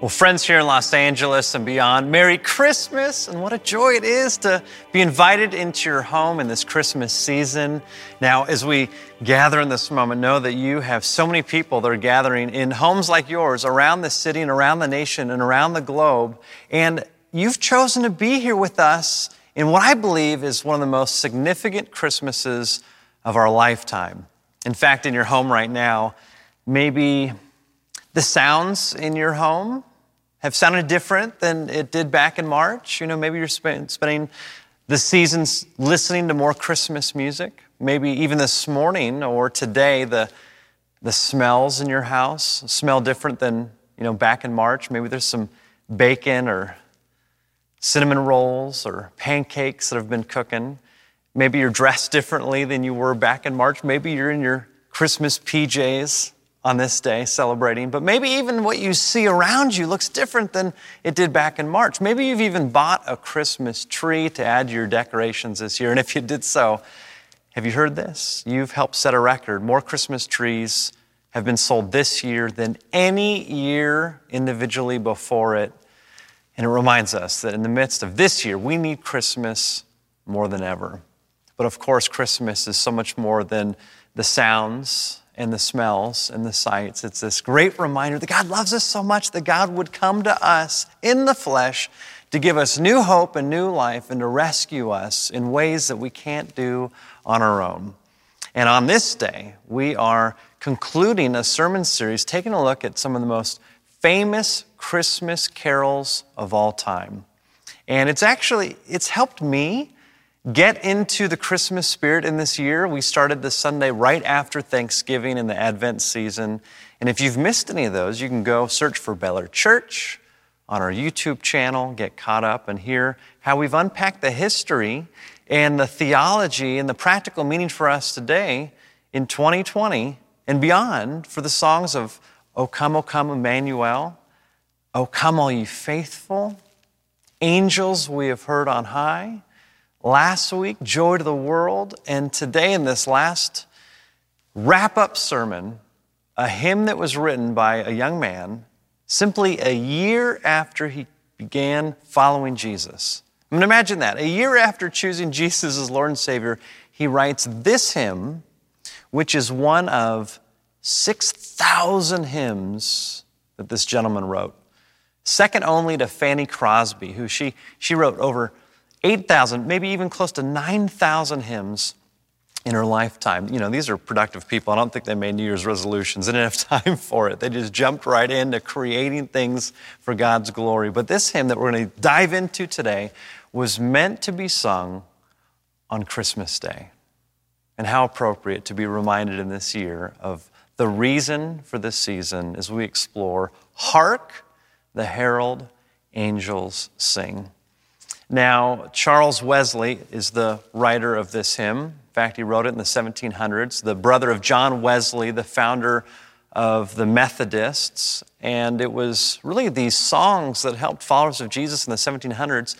Well, friends here in Los Angeles and beyond, Merry Christmas! And what a joy it is to be invited into your home in this Christmas season. Now, as we gather in this moment, know that you have so many people that are gathering in homes like yours around the city and around the nation and around the globe. And you've chosen to be here with us in what I believe is one of the most significant Christmases of our lifetime. In fact, in your home right now, maybe the sounds in your home have sounded different than it did back in March. You know, maybe you're spending the seasons listening to more Christmas music. Maybe even this morning or today, the, the smells in your house smell different than, you know, back in March. Maybe there's some bacon or cinnamon rolls or pancakes that have been cooking. Maybe you're dressed differently than you were back in March. Maybe you're in your Christmas PJs on this day celebrating, but maybe even what you see around you looks different than it did back in March. Maybe you've even bought a Christmas tree to add to your decorations this year. And if you did so, have you heard this? You've helped set a record. More Christmas trees have been sold this year than any year individually before it. And it reminds us that in the midst of this year, we need Christmas more than ever. But of course, Christmas is so much more than the sounds and the smells and the sights. It's this great reminder that God loves us so much that God would come to us in the flesh to give us new hope and new life and to rescue us in ways that we can't do on our own. And on this day, we are concluding a sermon series taking a look at some of the most famous Christmas carols of all time. And it's actually it's helped me get into the Christmas spirit in this year. We started this Sunday right after Thanksgiving in the Advent season. And if you've missed any of those, you can go search for Bel Air Church on our YouTube channel, get caught up and hear how we've unpacked the history and the theology and the practical meaning for us today in 2020 and beyond for the songs of O come, O come, Emmanuel, O come, all ye faithful, angels we have heard on high, last week, Joy to the World, and today in this last wrap up sermon, a hymn that was written by a young man simply a year after he began following Jesus. I mean, imagine that. A year after choosing Jesus as Lord and Savior, he writes this hymn, which is one of 6,000 hymns that this gentleman wrote. Second only to Fanny Crosby, who she, she wrote over 8,000, maybe even close to 9,000 hymns in her lifetime. You know, these are productive people. I don't think they made New Year's resolutions. They didn't have time for it. They just jumped right into creating things for God's glory. But this hymn that we're going to dive into today was meant to be sung on Christmas Day. And how appropriate to be reminded in this year of the reason for this season as we explore Hark the Herald Angels Sing. Now, Charles Wesley is the writer of this hymn. In fact, he wrote it in the 1700s, the brother of John Wesley, the founder of the Methodists. And it was really these songs that helped followers of Jesus in the 1700s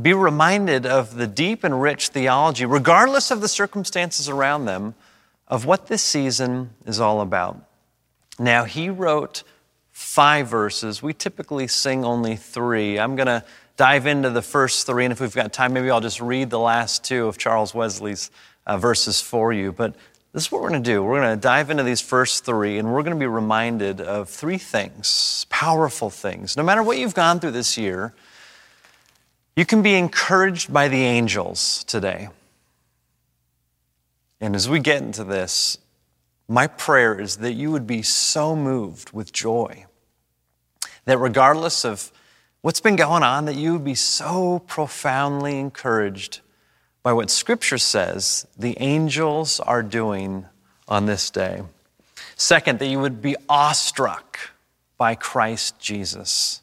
be reminded of the deep and rich theology, regardless of the circumstances around them, of what this season is all about. Now, he wrote five verses. We typically sing only three. I'm going to dive into the first three, and if we've got time, maybe I'll just read the last two of Charles Wesley's uh, verses for you. But this is what we're going to do. We're going to dive into these first three, and we're going to be reminded of three things, powerful things. No matter what you've gone through this year, you can be encouraged by the angels today. And as we get into this, my prayer is that you would be so moved with joy that regardless of what's been going on that you would be so profoundly encouraged by what Scripture says the angels are doing on this day. Second, that you would be awestruck by Christ Jesus,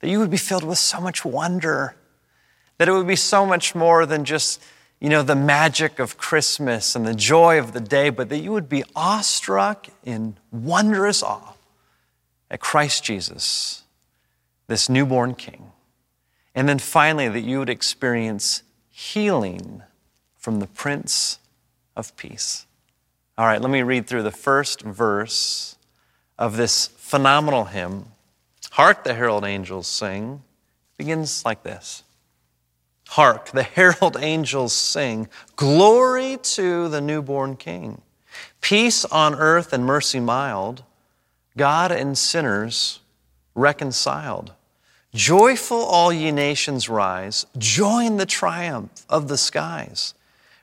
that you would be filled with so much wonder, that it would be so much more than just you know, the magic of Christmas and the joy of the day, but that you would be awestruck in wondrous awe at Christ Jesus this newborn king. And then finally, that you would experience healing from the Prince of Peace. All right, let me read through the first verse of this phenomenal hymn Hark, the herald angels sing. begins like this Hark, the herald angels sing. Glory to the newborn King. Peace on earth and mercy mild. God and sinners reconciled. Joyful, all ye nations rise. Join the triumph of the skies.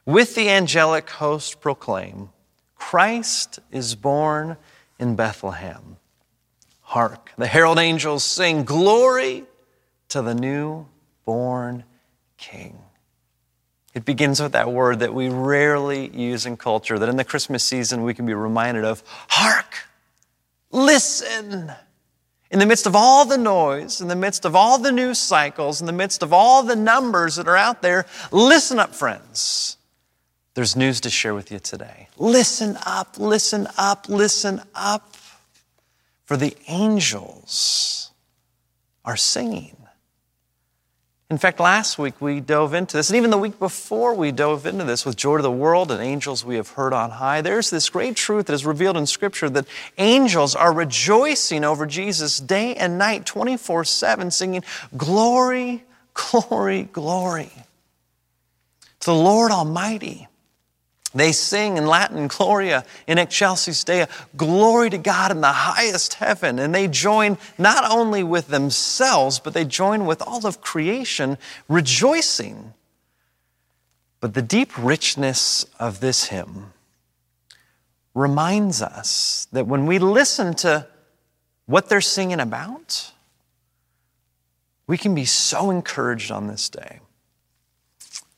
With the angelic host proclaim Christ is born in Bethlehem. Hark, the herald angels sing, Glory to the new-born King. It begins with that word that we rarely use in culture, that in the Christmas season we can be reminded of hark, listen. In the midst of all the noise, in the midst of all the news cycles, in the midst of all the numbers that are out there, listen up, friends. There's news to share with you today. Listen up, listen up, listen up. For the angels are singing. In fact, last week we dove into this, and even the week before we dove into this with Joy to the World and Angels We Have Heard on High. There's this great truth that is revealed in Scripture that angels are rejoicing over Jesus day and night, 24 7, singing, Glory, glory, glory to the Lord Almighty. They sing in Latin, Gloria in excelsis Deo, glory to God in the highest heaven. And they join not only with themselves, but they join with all of creation rejoicing. But the deep richness of this hymn reminds us that when we listen to what they're singing about, we can be so encouraged on this day.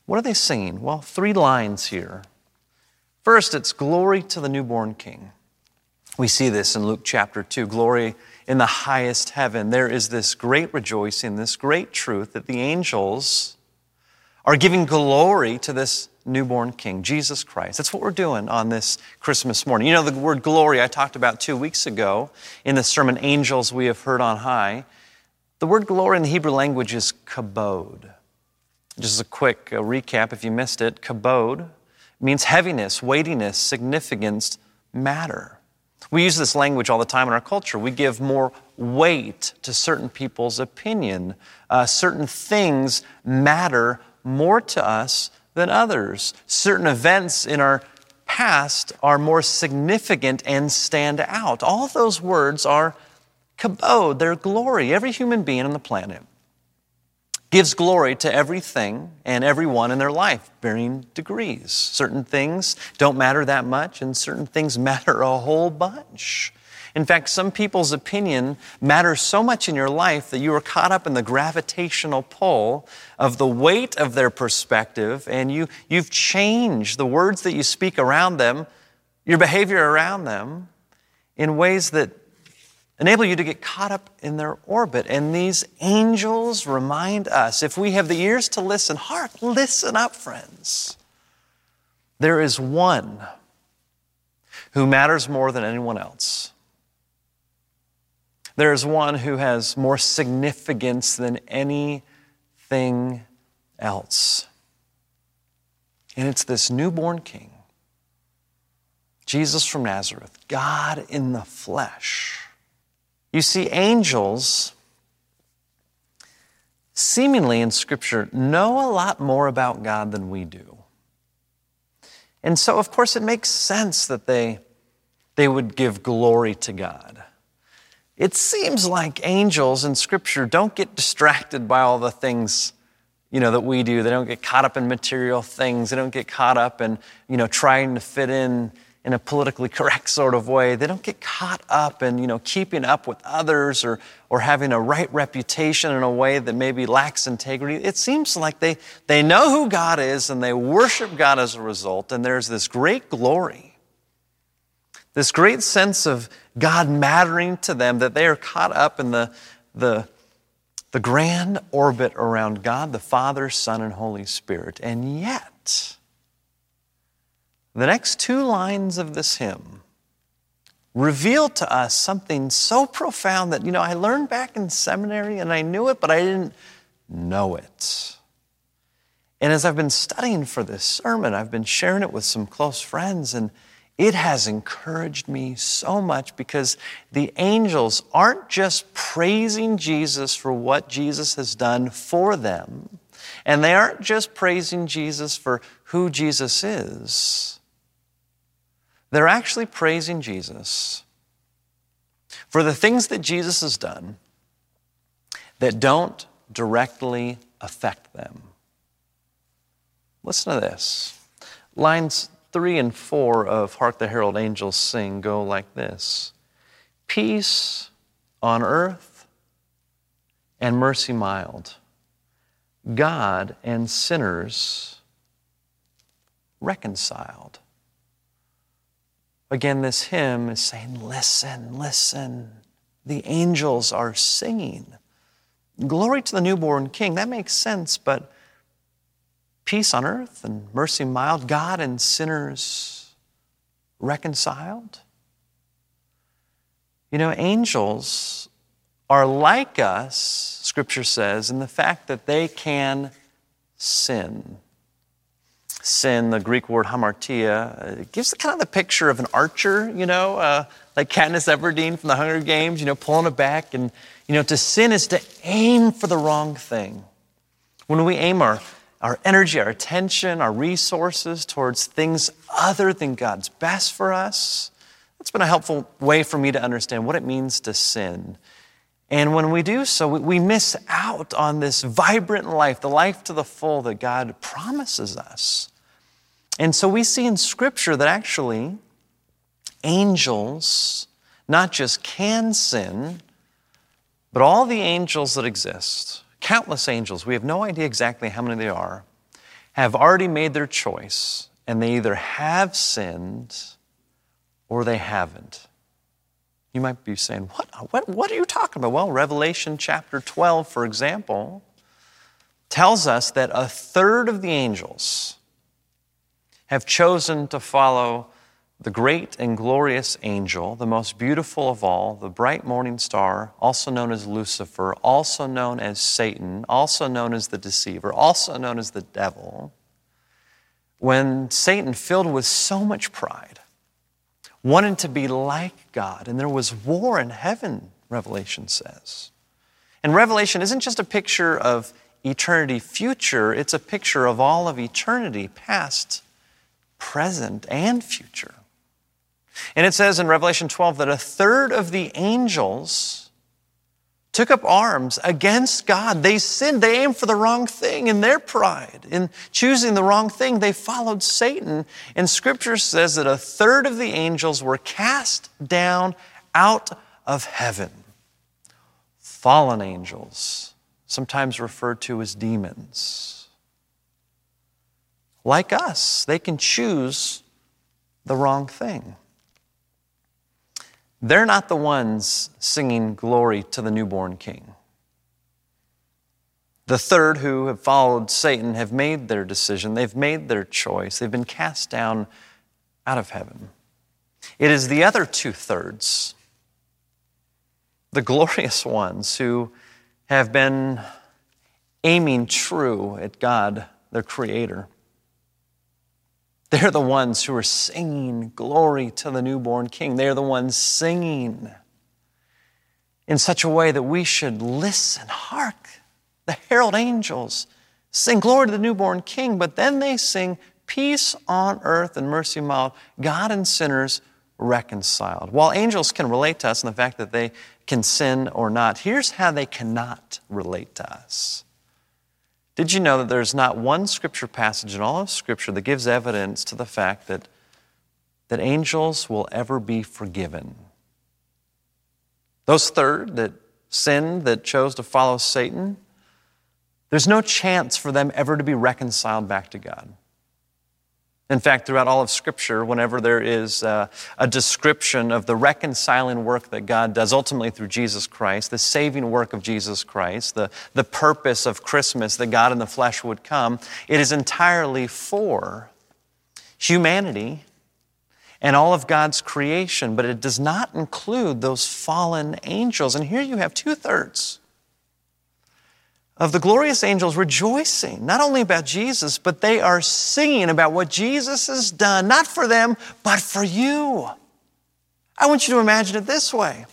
What are they singing? Well, three lines here. First, it's glory to the newborn king. We see this in Luke chapter 2 glory in the highest heaven. There is this great rejoicing, this great truth that the angels are giving glory to this newborn king, Jesus Christ. That's what we're doing on this Christmas morning. You know, the word glory I talked about two weeks ago in the sermon, Angels We Have Heard on High. The word glory in the Hebrew language is kabod. Just a quick uh, recap if you missed it. Kabod means heaviness, weightiness, significance, matter. We use this language all the time in our culture. We give more weight to certain people's opinion. Uh, certain things matter more to us than others. Certain events in our past are more significant and stand out. All those words are kabod, their glory. Every human being on the planet gives glory to everything and everyone in their life, varying degrees. Certain things don't matter that much, and certain things matter a whole bunch. In fact, some people's opinion matters so much in your life that you are caught up in the gravitational pull of the weight of their perspective, and you, you've changed the words that you speak around them, your behavior around them, in ways that enable you to get caught up in their orbit. And these angels remind us if we have the ears to listen, hark, listen up, friends. There is one who matters more than anyone else. There is one who has more significance than anything else. And it's this newborn king, Jesus from Nazareth, God in the flesh you see, angels, seemingly in Scripture, know a lot more about God than we do. And so, of course, it makes sense that they, they would give glory to God. It seems like angels in Scripture don't get distracted by all the things you know, that we do. They don't get caught up in material things. They don't get caught up in, you know, trying to fit in in a politically correct sort of way. They don't get caught up in, you know, keeping up with others or, or having a right reputation in a way that maybe lacks integrity. It seems like they, they know who God is and they worship God as a result, and there's this great glory, this great sense of God mattering to them that they are caught up in the, the, the grand orbit around God, the Father, Son, and Holy Spirit. And yet, the next two lines of this hymn reveal to us something so profound that, you know, I learned back in seminary and I knew it, but I didn't know it. And as I've been studying for this sermon, I've been sharing it with some close friends, and It has encouraged me so much because the angels aren't just praising Jesus for what Jesus has done for them, and they aren't just praising Jesus for who Jesus is. They're actually praising Jesus for the things that Jesus has done that don't directly affect them. Listen to this. Lines three and four of Hark the Herald Angels Sing go like this Peace on earth and mercy mild, God and sinners reconciled. Again, this hymn is saying, Listen, listen. The angels are singing. Glory to the newborn king. That makes sense, but peace on earth and mercy mild, God and sinners reconciled. You know, angels are like us, Scripture says, in the fact that they can sin sin, the Greek word hamartia, uh, gives kind of the picture of an archer, you know, uh, like Katniss Everdeen from the Hunger Games, you know, pulling it back. And, you know, to sin is to aim for the wrong thing. When we aim our, our energy, our attention, our resources towards things other than God's best for us, that's been a helpful way for me to understand what it means to sin. And when we do so, we miss out on this vibrant life, the life to the full that God promises us. And so we see in Scripture that actually angels not just can sin, but all the angels that exist, countless angels, we have no idea exactly how many they are, have already made their choice, and they either have sinned or they haven't. You might be saying, what, what, what are you talking about? Well, Revelation chapter 12, for example, tells us that a third of the angels, have chosen to follow the great and glorious angel, the most beautiful of all, the bright morning star, also known as Lucifer, also known as Satan, also known as the deceiver, also known as the devil, when Satan, filled with so much pride, wanted to be like God, and there was war in heaven, Revelation says. And Revelation isn't just a picture of eternity future, it's a picture of all of eternity past present, and future. And it says in Revelation 12 that a third of the angels took up arms against God. They sinned. They aimed for the wrong thing in their pride. In choosing the wrong thing, they followed Satan. And scripture says that a third of the angels were cast down out of heaven. Fallen angels, sometimes referred to as demons like us, they can choose the wrong thing. They're not the ones singing glory to the newborn king. The third, who have followed Satan, have made their decision. They've made their choice. They've been cast down out of heaven. It is the other two thirds, the glorious ones who have been aiming true at God, their Creator. They're the ones who are singing glory to the newborn king. They're the ones singing in such a way that we should listen, hark. The herald angels sing glory to the newborn king, but then they sing peace on earth and mercy mild, God and sinners reconciled. While angels can relate to us in the fact that they can sin or not, here's how they cannot relate to us. Did you know that there's not one scripture passage in all of Scripture that gives evidence to the fact that, that angels will ever be forgiven? Those third that sinned, that chose to follow Satan, there's no chance for them ever to be reconciled back to God. In fact, throughout all of Scripture, whenever there is a, a, description of the reconciling work that God does ultimately through Jesus Christ, the saving work of Jesus Christ, the, the purpose of Christmas that God in the flesh would come, it is entirely for humanity and all of God's creation, but it does not include those fallen angels. And here you have two thirds of the glorious angels rejoicing, not only about Jesus, but they are singing about what Jesus has done, not for them, but for you. I want you to imagine it this way.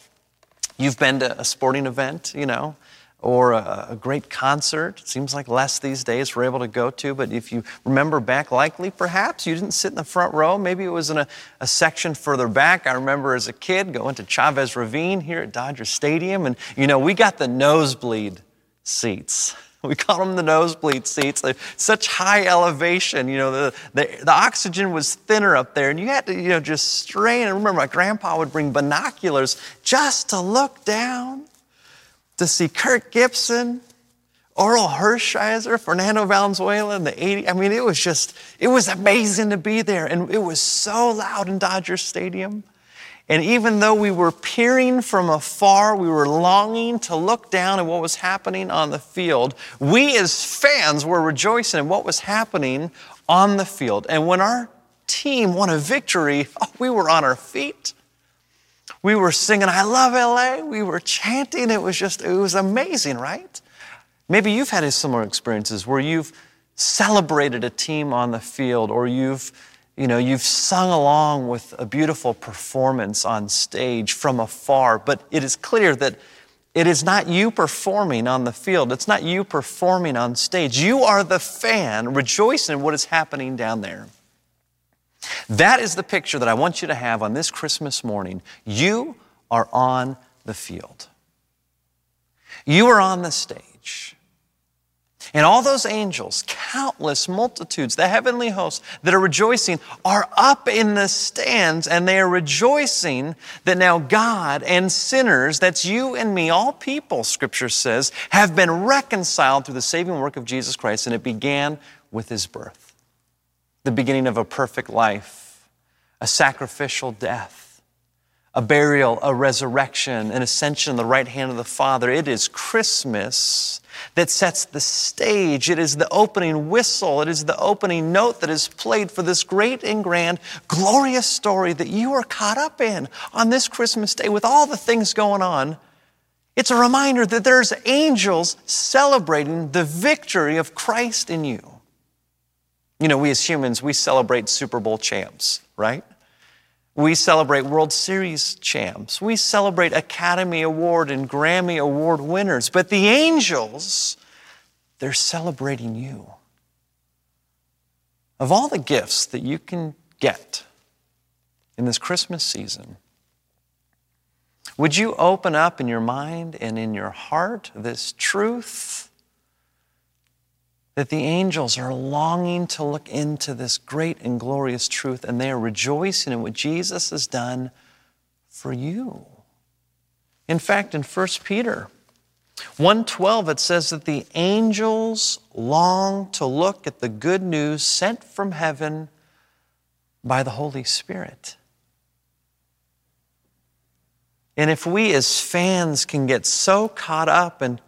You've been to a sporting event, you know, or a, a, great concert. It seems like less these days we're able to go to, but if you remember back, likely perhaps you didn't sit in the front row. Maybe it was in a, a section further back. I remember as a kid going to Chavez Ravine here at Dodger Stadium, and you know, we got the nosebleed seats. We call them the nosebleed seats. They're such high elevation. You know, the, the, the, oxygen was thinner up there, and you had to, you know, just strain. And remember, my grandpa would bring binoculars just to look down to see Kirk Gibson, Orel Hershiser, Fernando Valenzuela in the 80s. I mean, it was just, it was amazing to be there. And it was so loud in Dodger Stadium. And even though we were peering from afar, we were longing to look down at what was happening on the field. We as fans were rejoicing in what was happening on the field. And when our team won a victory, oh, we were on our feet. We were singing, I love LA. We were chanting. It was just, it was amazing, right? Maybe you've had similar experiences where you've celebrated a team on the field or you've you know, you've sung along with a beautiful performance on stage from afar, but it is clear that it is not you performing on the field. It's not you performing on stage. You are the fan rejoicing in what is happening down there. That is the picture that I want you to have on this Christmas morning. You are on the field. You are on the stage. And all those angels, countless multitudes, the heavenly hosts that are rejoicing, are up in the stands and they are rejoicing that now God and sinners, that's you and me, all people, Scripture says, have been reconciled through the saving work of Jesus Christ. And it began with his birth, the beginning of a perfect life, a sacrificial death, a burial, a resurrection, an ascension in the right hand of the Father. It is Christmas that sets the stage. It is the opening whistle. It is the opening note that is played for this great and grand, glorious story that you are caught up in on this Christmas day with all the things going on. It's a reminder that there's angels celebrating the victory of Christ in you. You know, we as humans, we celebrate Super Bowl champs, right? We celebrate World Series champs. We celebrate Academy Award and Grammy Award winners. But the angels, they're celebrating you. Of all the gifts that you can get in this Christmas season, would you open up in your mind and in your heart this truth that the angels are longing to look into this great and glorious truth and they are rejoicing in what Jesus has done for you. In fact, in 1 Peter 1:12 it says that the angels long to look at the good news sent from heaven by the Holy Spirit. And if we as fans can get so caught up and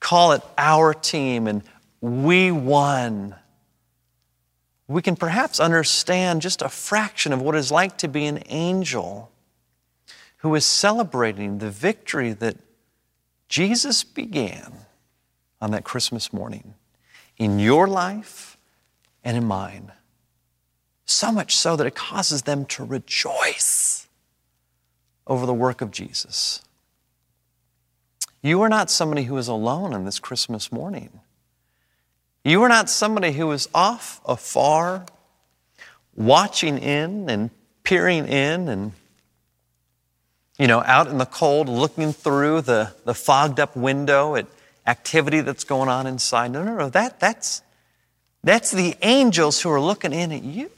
call it our team and we won. We can perhaps understand just a fraction of what it's like to be an angel who is celebrating the victory that Jesus began on that Christmas morning in your life and in mine. So much so that it causes them to rejoice over the work of Jesus. You are not somebody who is alone on this Christmas morning. You are not somebody who is off afar, watching in and peering in and, you know, out in the cold, looking through the, the fogged up window at activity that's going on inside. No, no, no. That, that's, that's the angels who are looking in at you.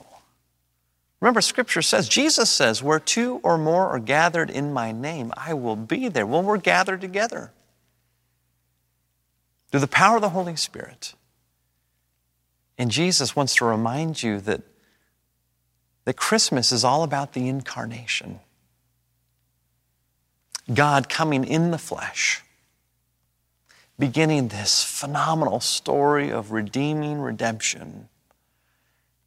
Remember, Scripture says, Jesus says, where two or more are gathered in my name, I will be there. When we're gathered together, through the power of the Holy Spirit, and Jesus wants to remind you that, that Christmas is all about the incarnation. God coming in the flesh, beginning this phenomenal story of redeeming redemption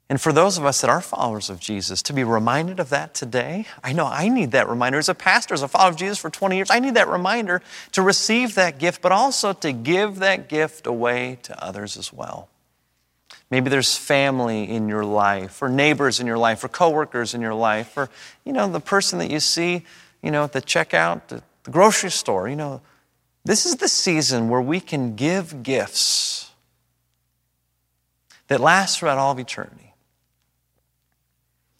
And for those of us that are followers of Jesus, to be reminded of that today, I know I need that reminder. As a pastor, as a follower of Jesus for 20 years, I need that reminder to receive that gift, but also to give that gift away to others as well. Maybe there's family in your life, or neighbors in your life, or coworkers in your life, or you know the person that you see, you know, at the checkout, the, the grocery store. You know, this is the season where we can give gifts that last throughout all of eternity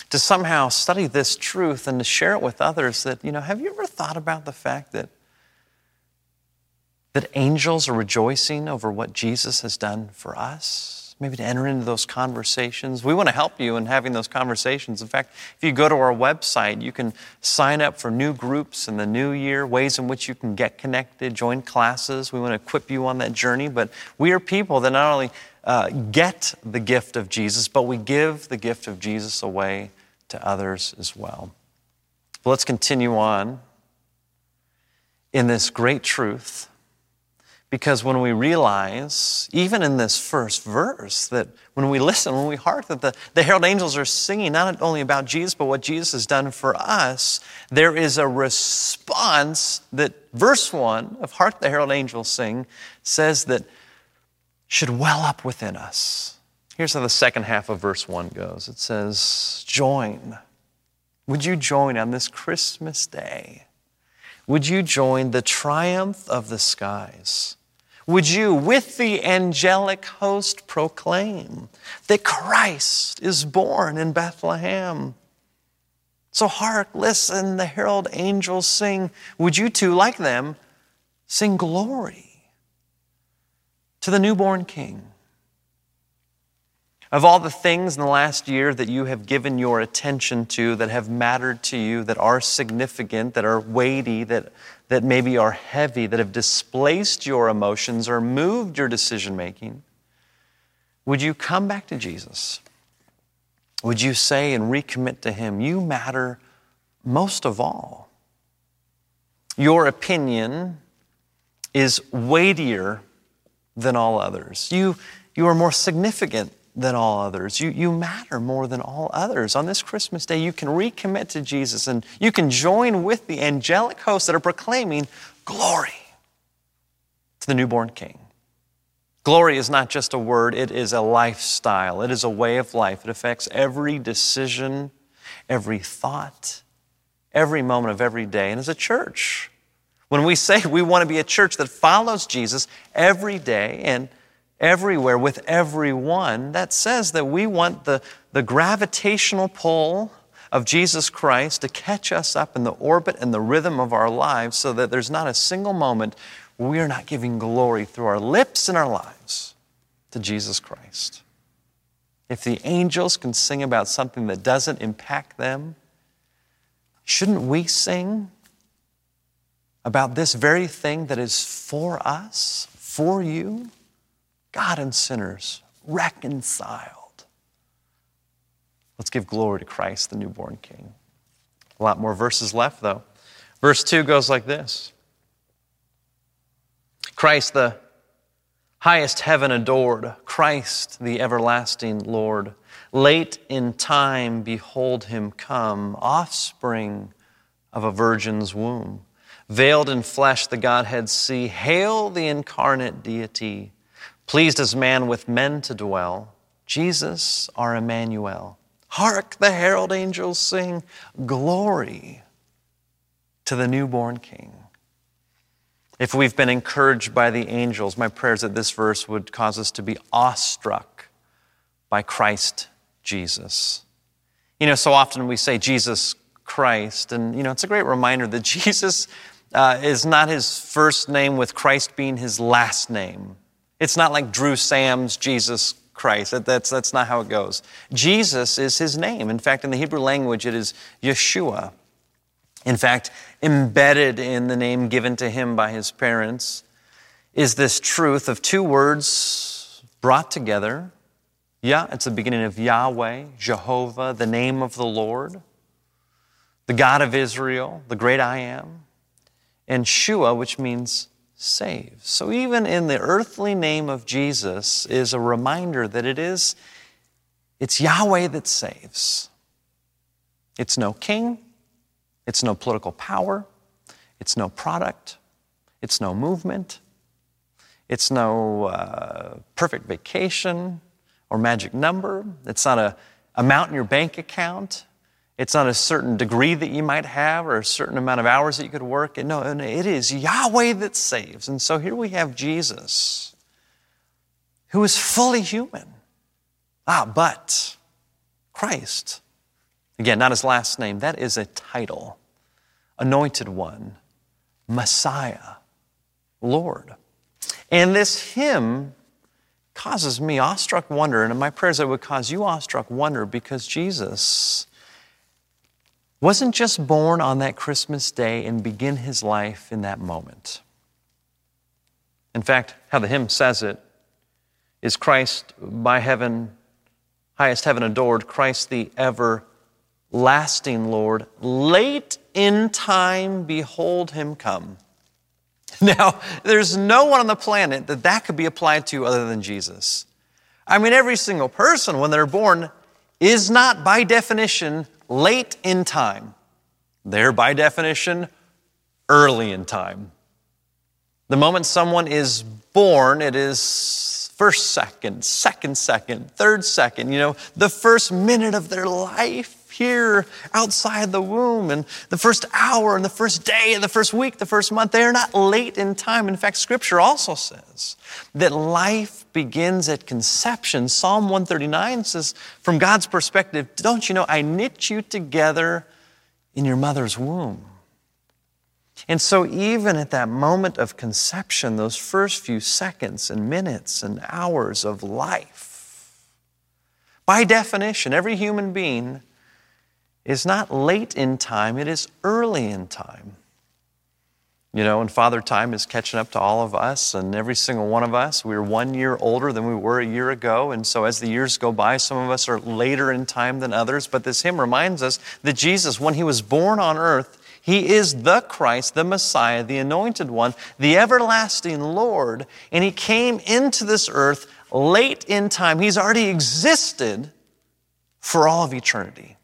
to somehow study this truth and to share it with others that, you know, have you ever thought about the fact that that angels are rejoicing over what Jesus has done for us? Maybe to enter into those conversations. We want to help you in having those conversations. In fact, if you go to our website, you can sign up for new groups in the new year, ways in which you can get connected, join classes. We want to equip you on that journey. But we are people that not only uh, get the gift of Jesus, but we give the gift of Jesus away to others as well. But let's continue on in this great truth because when we realize, even in this first verse, that when we listen, when we heart that the, the herald angels are singing not only about Jesus, but what Jesus has done for us, there is a response that verse 1 of Hark the Herald Angels Sing says that should well up within us. Here's how the second half of verse 1 goes it says, Join. Would you join on this Christmas day? Would you join the triumph of the skies? Would you, with the angelic host, proclaim that Christ is born in Bethlehem? So, hark, listen, the herald angels sing. Would you too, like them, sing glory to the newborn King? Of all the things in the last year that you have given your attention to, that have mattered to you, that are significant, that are weighty, that, that maybe are heavy, that have displaced your emotions or moved your decision making, would you come back to Jesus? Would you say and recommit to Him, You matter most of all? Your opinion is weightier than all others. You, you are more significant than all others. You, you matter more than all others. On this Christmas day, you can recommit to Jesus and you can join with the angelic hosts that are proclaiming glory to the newborn King. Glory is not just a word, it is a lifestyle, it is a way of life. It affects every decision, every thought, every moment of every day. And as a church, when we say we want to be a church that follows Jesus every day and everywhere with everyone, that says that we want the, the gravitational pull of Jesus Christ to catch us up in the orbit and the rhythm of our lives so that there's not a single moment we are not giving glory through our lips and our lives to Jesus Christ. If the angels can sing about something that doesn't impact them, shouldn't we sing about this very thing that is for us, for you? God and sinners reconciled. Let's give glory to Christ, the newborn King. A lot more verses left, though. Verse 2 goes like this Christ, the highest heaven adored, Christ, the everlasting Lord. Late in time, behold him come, offspring of a virgin's womb. Veiled in flesh, the Godhead see. Hail the incarnate deity pleased as man with men to dwell, Jesus our Emmanuel. Hark, the herald angels sing, Glory to the newborn King. If we've been encouraged by the angels, my prayer is that this verse would cause us to be awestruck by Christ Jesus. You know, so often we say Jesus Christ, and you know, it's a great reminder that Jesus uh, is not his first name with Christ being his last name. It's not like Drew Sam's Jesus Christ. That's, that's not how it goes. Jesus is his name. In fact, in the Hebrew language, it is Yeshua. In fact, embedded in the name given to him by his parents is this truth of two words brought together. Yeah, it's the beginning of Yahweh, Jehovah, the name of the Lord, the God of Israel, the great I am, and Shua, which means saves. So, even in the earthly name of Jesus, is a reminder that it is It's Yahweh that saves. It's no king, it's no political power, it's no product, it's no movement, it's no uh, perfect vacation or magic number, it's not a amount in your bank account. It's not a certain degree that you might have or a certain amount of hours that you could work. No, it is Yahweh that saves. And so here we have Jesus, who is fully human. Ah, but Christ, again, not his last name, that is a title. Anointed One, Messiah, Lord. And this hymn causes me awestruck wonder, and in my prayers, it would cause you awestruck wonder because Jesus wasn't just born on that Christmas day and begin his life in that moment. In fact, how the hymn says it is Christ by heaven, highest heaven adored, Christ the everlasting Lord, late in time, behold him come. Now, there's no one on the planet that that could be applied to other than Jesus. I mean, every single person, when they're born, is not by definition late in time. They're by definition early in time. The moment someone is born, it is first second, second second, third second, you know, the first minute of their life here outside the womb and the first hour and the first day and the first week, the first month. They are not late in time. In fact, Scripture also says that life begins at conception. Psalm 139 says, from God's perspective, don't you know, I knit you together in your mother's womb. And so, even at that moment of conception, those first few seconds and minutes and hours of life, by definition, every human being is not late in time, it is early in time. You know, and Father Time is catching up to all of us and every single one of us. We're one year older than we were a year ago. And so as the years go by, some of us are later in time than others. But this hymn reminds us that Jesus, when he was born on earth, he is the Christ, the Messiah, the anointed one, the everlasting Lord. And he came into this earth late in time. He's already existed for all of eternity.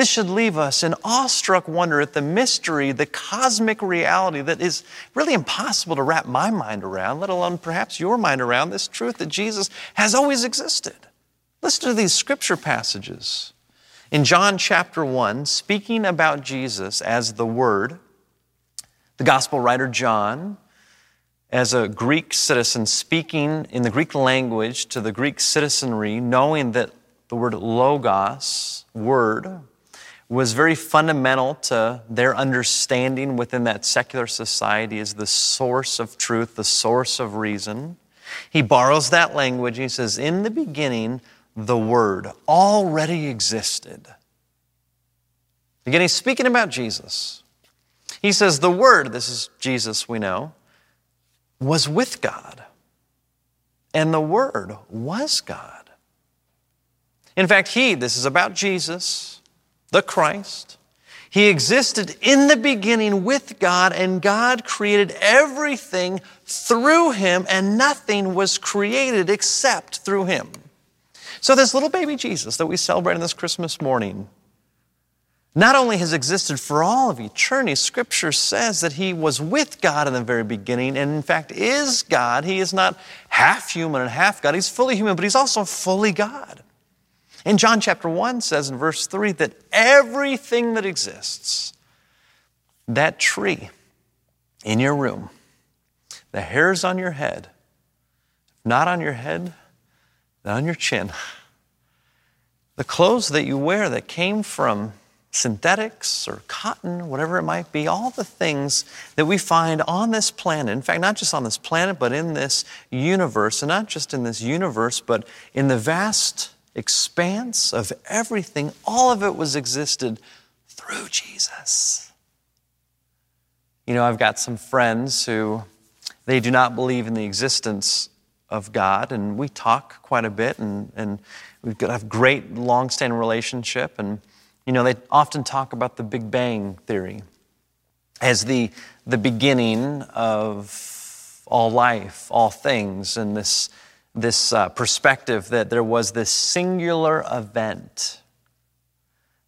This should leave us in awestruck wonder at the mystery, the cosmic reality that is really impossible to wrap my mind around, let alone perhaps your mind around this truth that Jesus has always existed. Listen to these scripture passages. In John chapter 1, speaking about Jesus as the Word, the gospel writer John, as a Greek citizen, speaking in the Greek language to the Greek citizenry, knowing that the word logos, word, was very fundamental to their understanding within that secular society as the source of truth, the source of reason. He borrows that language. He says, In the beginning, the Word already existed. Again, he's speaking about Jesus. He says, The Word, this is Jesus we know, was with God. And the Word was God. In fact, he, this is about Jesus, the Christ. He existed in the beginning with God, and God created everything through him, and nothing was created except through him. So, this little baby Jesus that we celebrate on this Christmas morning not only has existed for all of eternity, Scripture says that he was with God in the very beginning, and in fact is God. He is not half human and half God, he's fully human, but he's also fully God. And John chapter 1 says in verse 3 that everything that exists, that tree in your room, the hairs on your head, not on your head, not on your chin, the clothes that you wear that came from synthetics or cotton, whatever it might be, all the things that we find on this planet, in fact, not just on this planet, but in this universe, and not just in this universe, but in the vast expanse of everything, all of it was existed through Jesus. You know, I've got some friends who they do not believe in the existence of God, and we talk quite a bit, and, and we've got a great long-standing relationship. And you know, they often talk about the Big Bang theory as the the beginning of all life, all things, and this this uh, perspective that there was this singular event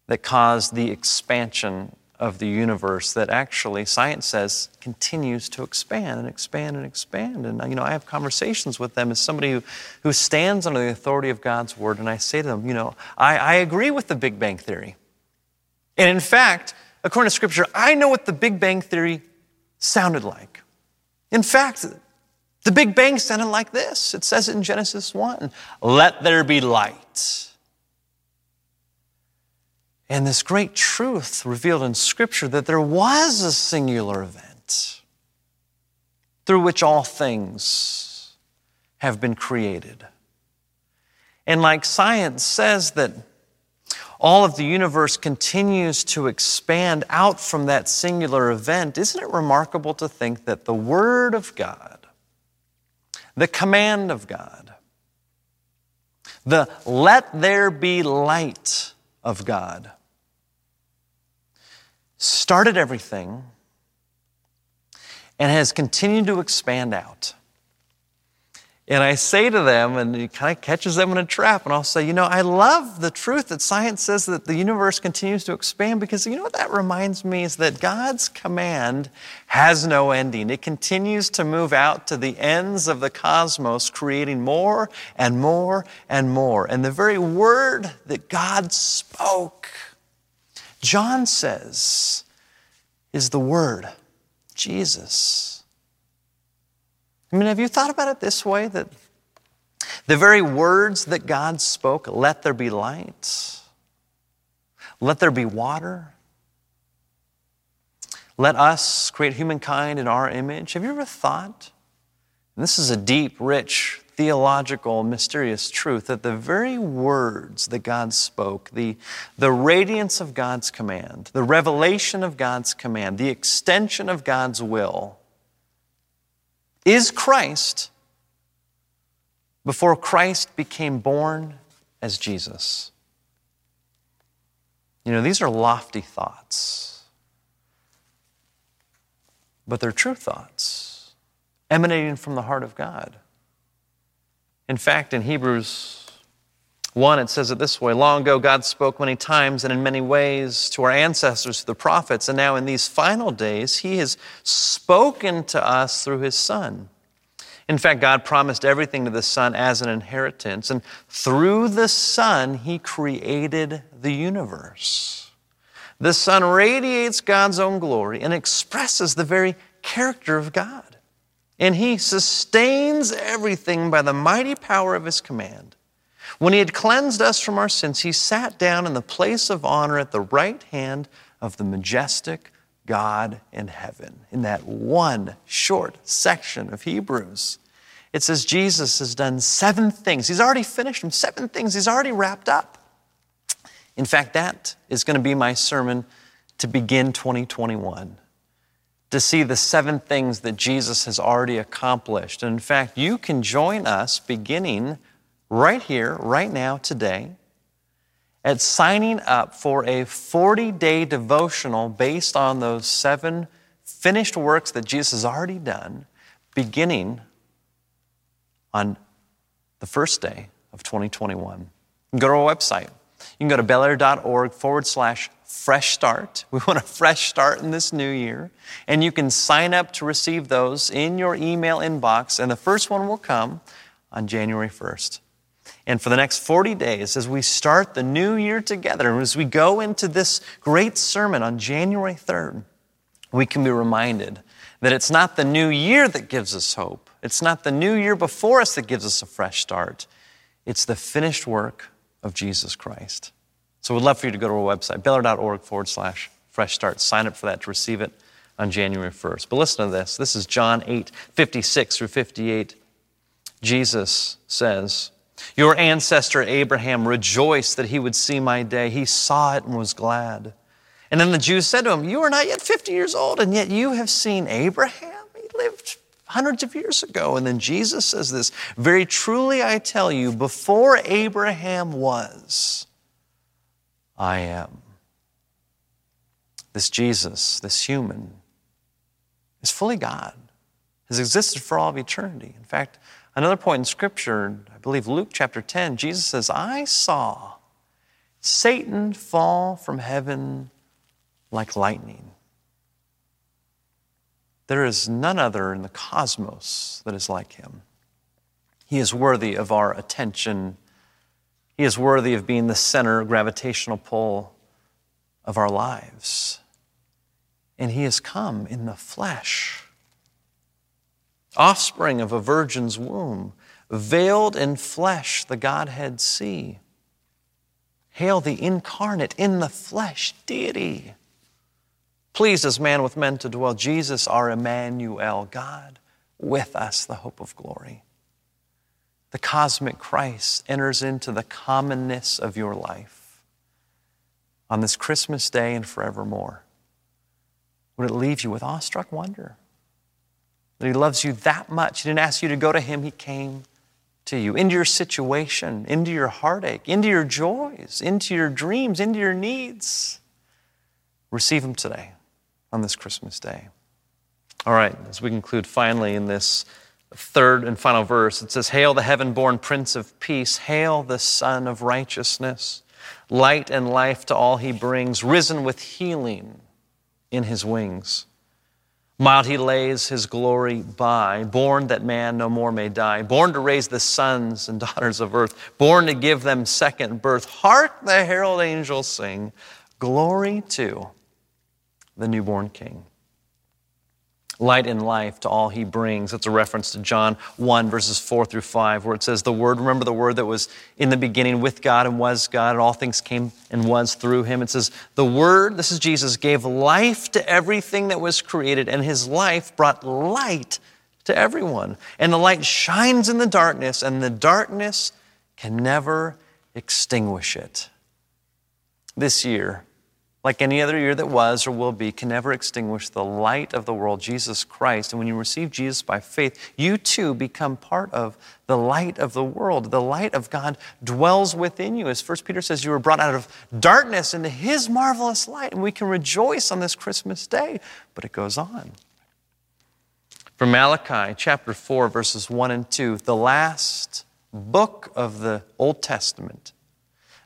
that caused the expansion of the universe that actually science says continues to expand and expand and expand. And you know, I have conversations with them as somebody who, who stands under the authority of God's word, and I say to them, you know, I, I agree with the Big Bang Theory. And in fact, according to Scripture, I know what the Big Bang Theory sounded like. In fact, the Big Bang sounded like this. It says it in Genesis 1 Let there be light. And this great truth revealed in Scripture that there was a singular event through which all things have been created. And like science says that all of the universe continues to expand out from that singular event, isn't it remarkable to think that the Word of God, the command of God, the let there be light of God, started everything and has continued to expand out? And I say to them, and it kind of catches them in a trap, and I'll say, you know, I love the truth that science says that the universe continues to expand because you know what that reminds me is that God's command has no ending. It continues to move out to the ends of the cosmos, creating more and more and more. And the very word that God spoke, John says, is the word, Jesus. I mean, have you thought about it this way that the very words that God spoke, let there be light, let there be water, let us create humankind in our image. Have you ever thought? this is a deep, rich, theological, mysterious truth that the very words that God spoke, the, the radiance of God's command, the revelation of God's command, the extension of God's will, is Christ before Christ became born as Jesus. You know, these are lofty thoughts, but they're true thoughts emanating from the heart of God. In fact, in Hebrews 1, it says it this way Long ago, God spoke many times and in many ways to our ancestors, to the prophets, and now in these final days, He has spoken to us through His Son. In fact, God promised everything to the Son as an inheritance, and through the Son, He created the universe. The Son radiates God's own glory and expresses the very character of God. And He sustains everything by the mighty power of His command. When he had cleansed us from our sins, he sat down in the place of honor at the right hand of the majestic God in heaven. In that one short section of Hebrews, it says Jesus has done seven things. He's already finished them, seven things he's already wrapped up. In fact, that is going to be my sermon to begin 2021 to see the seven things that Jesus has already accomplished. And in fact, you can join us beginning right here, right now, today, at signing up for a 40 day devotional based on those seven finished works that Jesus has already done, beginning on the first day of 2021. Go to our website. You can go to bellaire.org forward slash fresh start. We want a fresh start in this new year. And you can sign up to receive those in your email inbox, and the first one will come on January 1st. And for the next 40 days, as we start the new year together, and as we go into this great sermon on January 3rd, we can be reminded that it's not the new year that gives us hope. It's not the new year before us that gives us a fresh start. It's the finished work of Jesus Christ. So we'd love for you to go to our website, bellaire.org forward slash fresh start. Sign up for that to receive it on January 1st. But listen to this. This is John 8, 56 through 58. Jesus says, your ancestor Abraham rejoiced that he would see my day. He saw it and was glad. And then the Jews said to him, You are not yet 50 years old, and yet you have seen Abraham? He lived hundreds of years ago. And then Jesus says this Very truly I tell you, before Abraham was, I am. This Jesus, this human, is fully God, has existed for all of eternity. In fact, Another point in Scripture, believe Luke chapter 10, Jesus says, I saw Satan fall from heaven like lightning. There is none other in the cosmos that is like him. He is worthy of our attention. He is worthy of being the center gravitational pull of our lives. And he has come in the flesh, offspring of a virgin's womb, veiled in flesh, the Godhead see. Hail the incarnate in the flesh deity pleased as man with men to dwell. Jesus, our Emmanuel, God with us, the hope of glory. The cosmic Christ enters into the commonness of your life on this Christmas day and forevermore. Would it leave you with awestruck wonder that He loves you that much? He didn't ask you to go to Him, He came to you, into your situation, into your heartache, into your joys, into your dreams, into your needs. Receive Him today on this Christmas day. All right, as we conclude finally in this third and final verse, it says, Hail the heaven born Prince of Peace, hail the Sun of Righteousness, light and life to all he brings, risen with healing in his wings. Mild he lays his glory by, born that man no more may die, born to raise the sons and daughters of earth, born to give them second birth. Hark the herald angels sing, glory to the newborn king. Light and life to all he brings. That's a reference to John 1, verses 4 through 5, where it says, The Word, remember the Word that was in the beginning with God and was God, and all things came and was through him. It says, The Word, this is Jesus, gave life to everything that was created, and his life brought light to everyone. And the light shines in the darkness, and the darkness can never extinguish it. This year, like any other year that was or will be, can never extinguish the light of the world, Jesus Christ. And when you receive Jesus by faith, you too become part of the light of the world. The light of God dwells within you. As 1 Peter says, you were brought out of darkness into his marvelous light. And we can rejoice on this Christmas day. But it goes on. From Malachi chapter 4, verses 1 and 2, the last book of the Old Testament,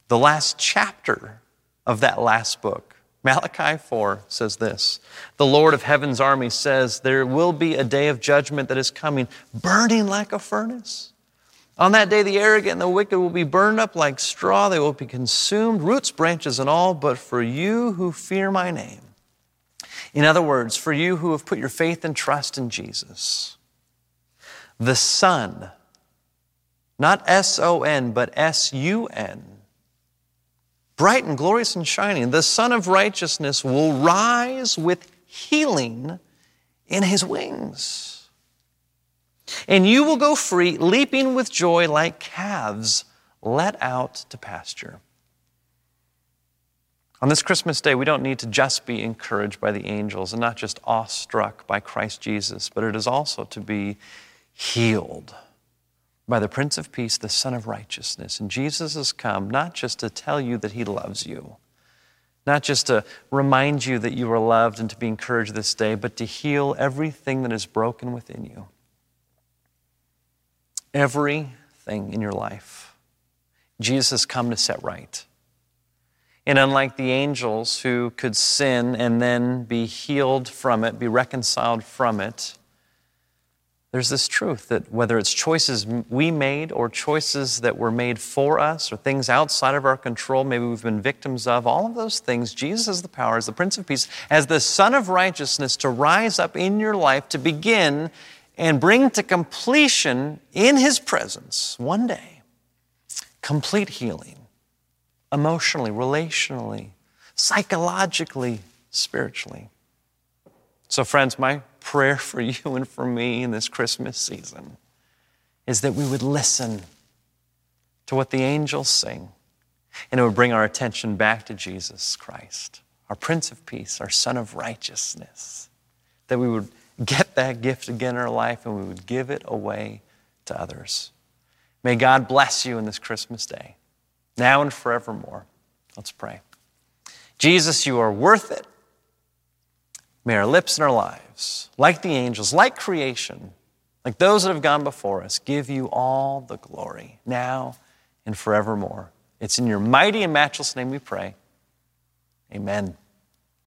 the last chapter of that last book. Malachi 4 says this The Lord of heaven's army says, There will be a day of judgment that is coming, burning like a furnace. On that day, the arrogant and the wicked will be burned up like straw. They will be consumed, roots, branches, and all. But for you who fear my name, in other words, for you who have put your faith and trust in Jesus, the Son, not S O N, but S U N, bright and glorious and shining, the Sun of Righteousness will rise with healing in his wings. And you will go free, leaping with joy like calves let out to pasture. On this Christmas day, we don't need to just be encouraged by the angels and not just awestruck by Christ Jesus, but it is also to be healed by the Prince of Peace, the Sun of Righteousness. And Jesus has come not just to tell you that He loves you, not just to remind you that you are loved and to be encouraged this day, but to heal everything that is broken within you. Everything in your life. Jesus has come to set right. And unlike the angels who could sin and then be healed from it, be reconciled from it, there's this truth that whether it's choices we made or choices that were made for us or things outside of our control, maybe we've been victims of, all of those things, Jesus has the power as the Prince of Peace, as the Sun of Righteousness to rise up in your life to begin and bring to completion in His presence one day complete healing, emotionally, relationally, psychologically, spiritually. So, friends, my prayer for you and for me in this Christmas season is that we would listen to what the angels sing and it would bring our attention back to Jesus Christ, our Prince of Peace, our Sun of Righteousness. That we would get that gift again in our life and we would give it away to others. May God bless you in this Christmas day, now and forevermore. Let's pray. Jesus, you are worth it. May our lips and our lives, like the angels, like creation, like those that have gone before us, give you all the glory now and forevermore. It's in your mighty and matchless name we pray. Amen.